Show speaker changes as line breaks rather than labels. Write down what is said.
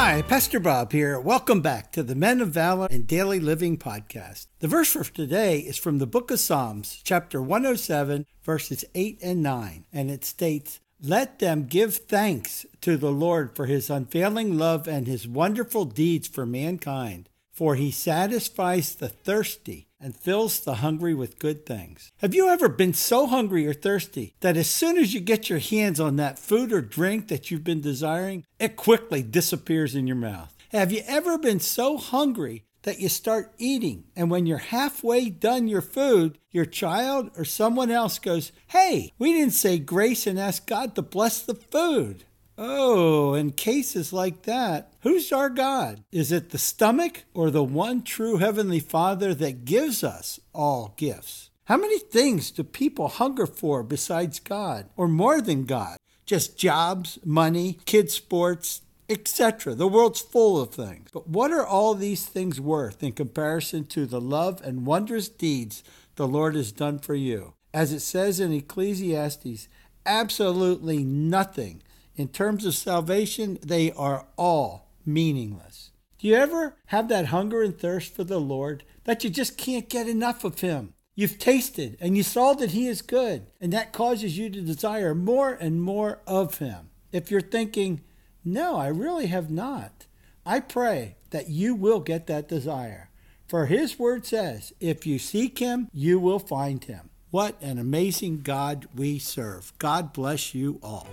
Hi, Pastor Bob here. Welcome back to the Men of Valor and Daily Living podcast. The verse for today is from the book of Psalms, chapter 107, verses 8 and 9, and it states, Let them give thanks to the Lord for his unfailing love and his wonderful deeds for mankind, for he satisfies the thirsty and fills the hungry with good things. Have you ever been so hungry or thirsty that as soon as you get your hands on that food or drink that you've been desiring, it quickly disappears in your mouth? Have you ever been so hungry that you start eating, and when you're halfway done your food, your child or someone else goes, Hey, we didn't say grace and ask God to bless the food? Oh, in cases like that, who's our God? Is it the stomach or the one true Heavenly Father that gives us all gifts? How many things do people hunger for besides God or more than God? Just jobs, money, kids' sports, etc. The world's full of things. But what are all these things worth in comparison to the love and wondrous deeds the Lord has done for you? As it says in Ecclesiastes, absolutely nothing in terms of salvation, they are all meaningless. Do you ever have that hunger and thirst for the Lord that you just can't get enough of Him? You've tasted and you saw that He is good, and that causes you to desire more and more of Him. If you're thinking, no, I really have not, I pray that you will get that desire. For His word says, if you seek Him, you will find Him. What an amazing God we serve. God bless you all.